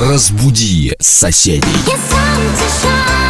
Разбуди соседей. Я сам тишина.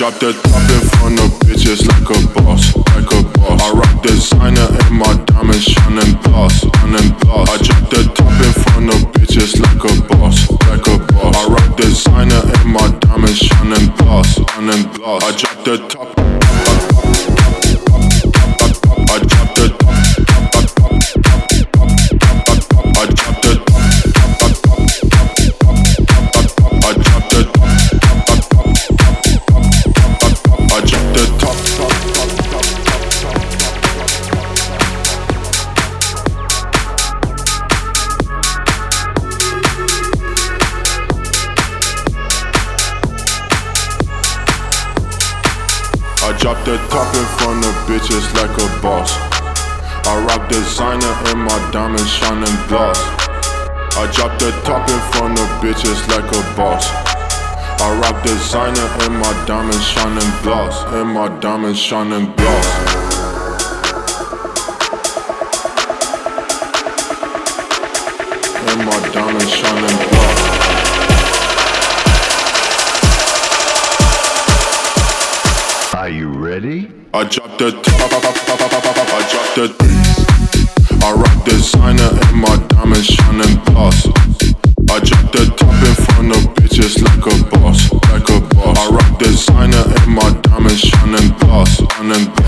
Drop the top in front of bitches like a boss, like a boss. I rock designer and my diamonds shining gloss, shining gloss. I drop the top in front of bitches like a boss, like a boss. I rock designer and my diamonds shining gloss, shining gloss. I drop the top. The top in front of bitches like a boss. I rock designer and my diamonds shining gloss. I drop the top in front of bitches like a boss. I rock designer and my diamonds shining gloss. And my diamonds shining gloss. My diamonds shining Are you ready? I drop the top, I drop the I rock designer and my diamonds shining gloss. I drop the top in front of bitches like a boss, like a boss. I rock designer and my diamonds shining gloss, shining gloss.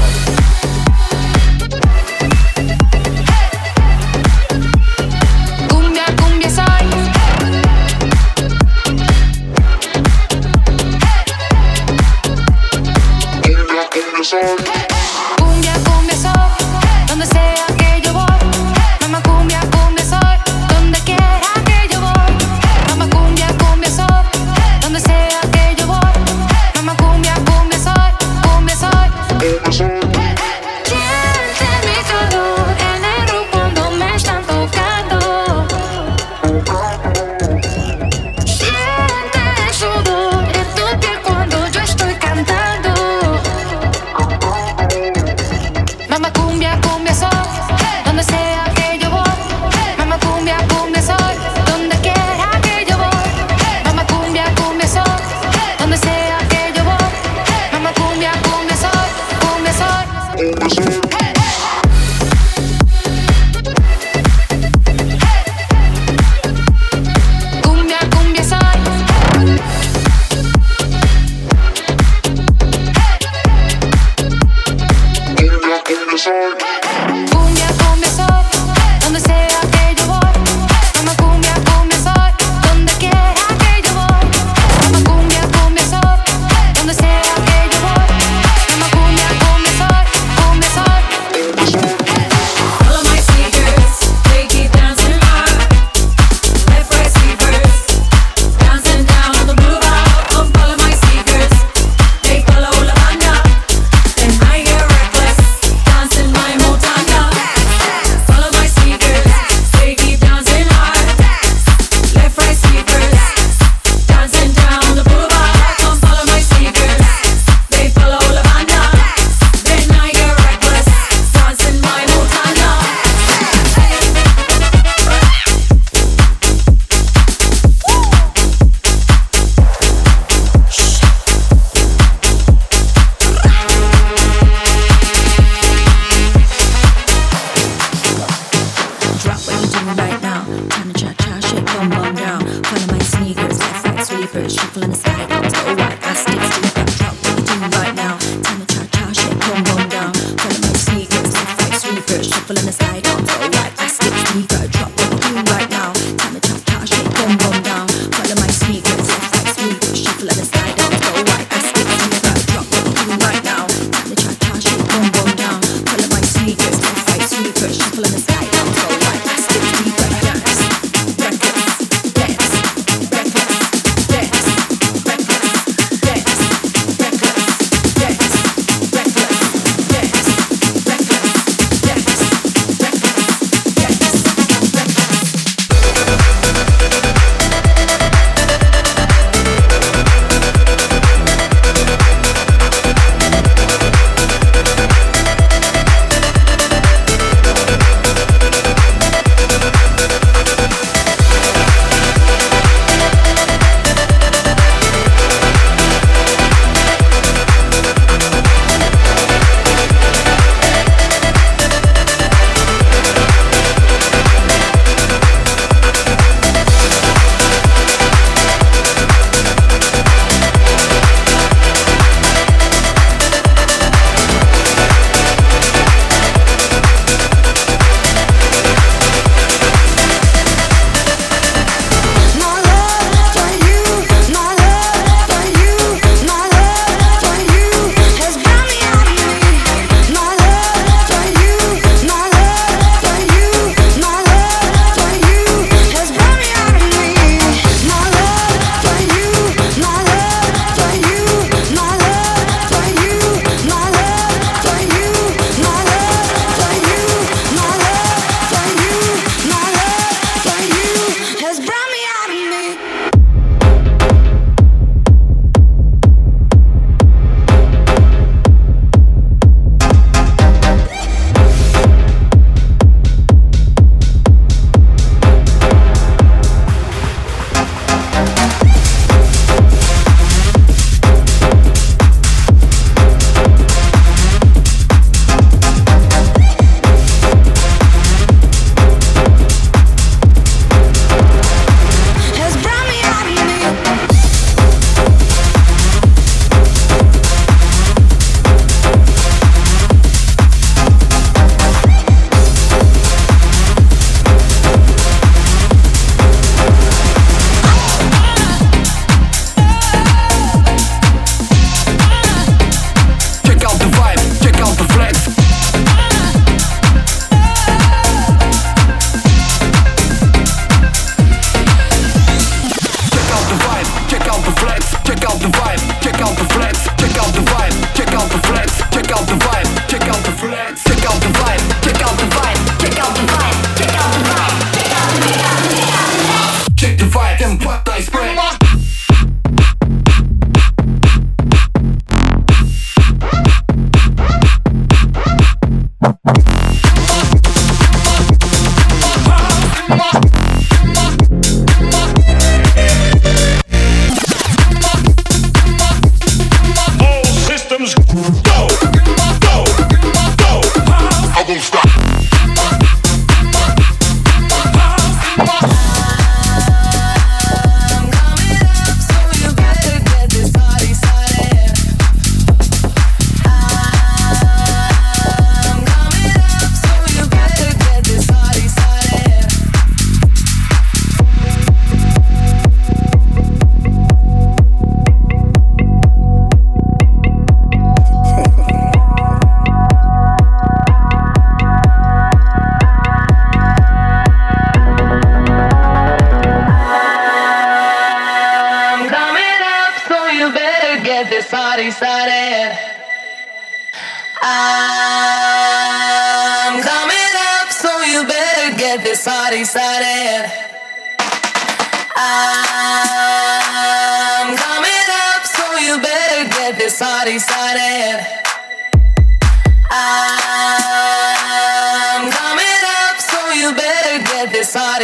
temos. Go!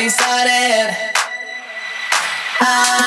started. I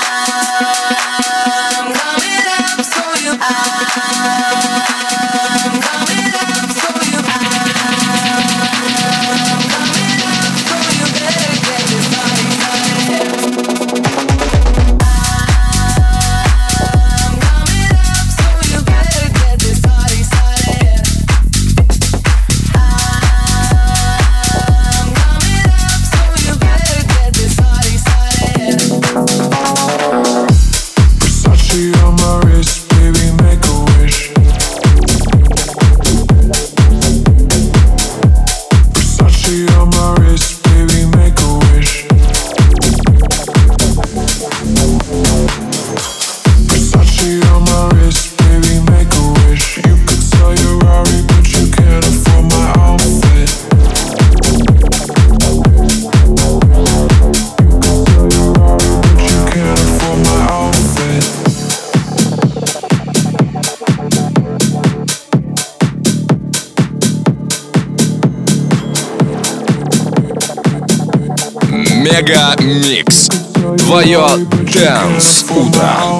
Радио Дэнс Утро.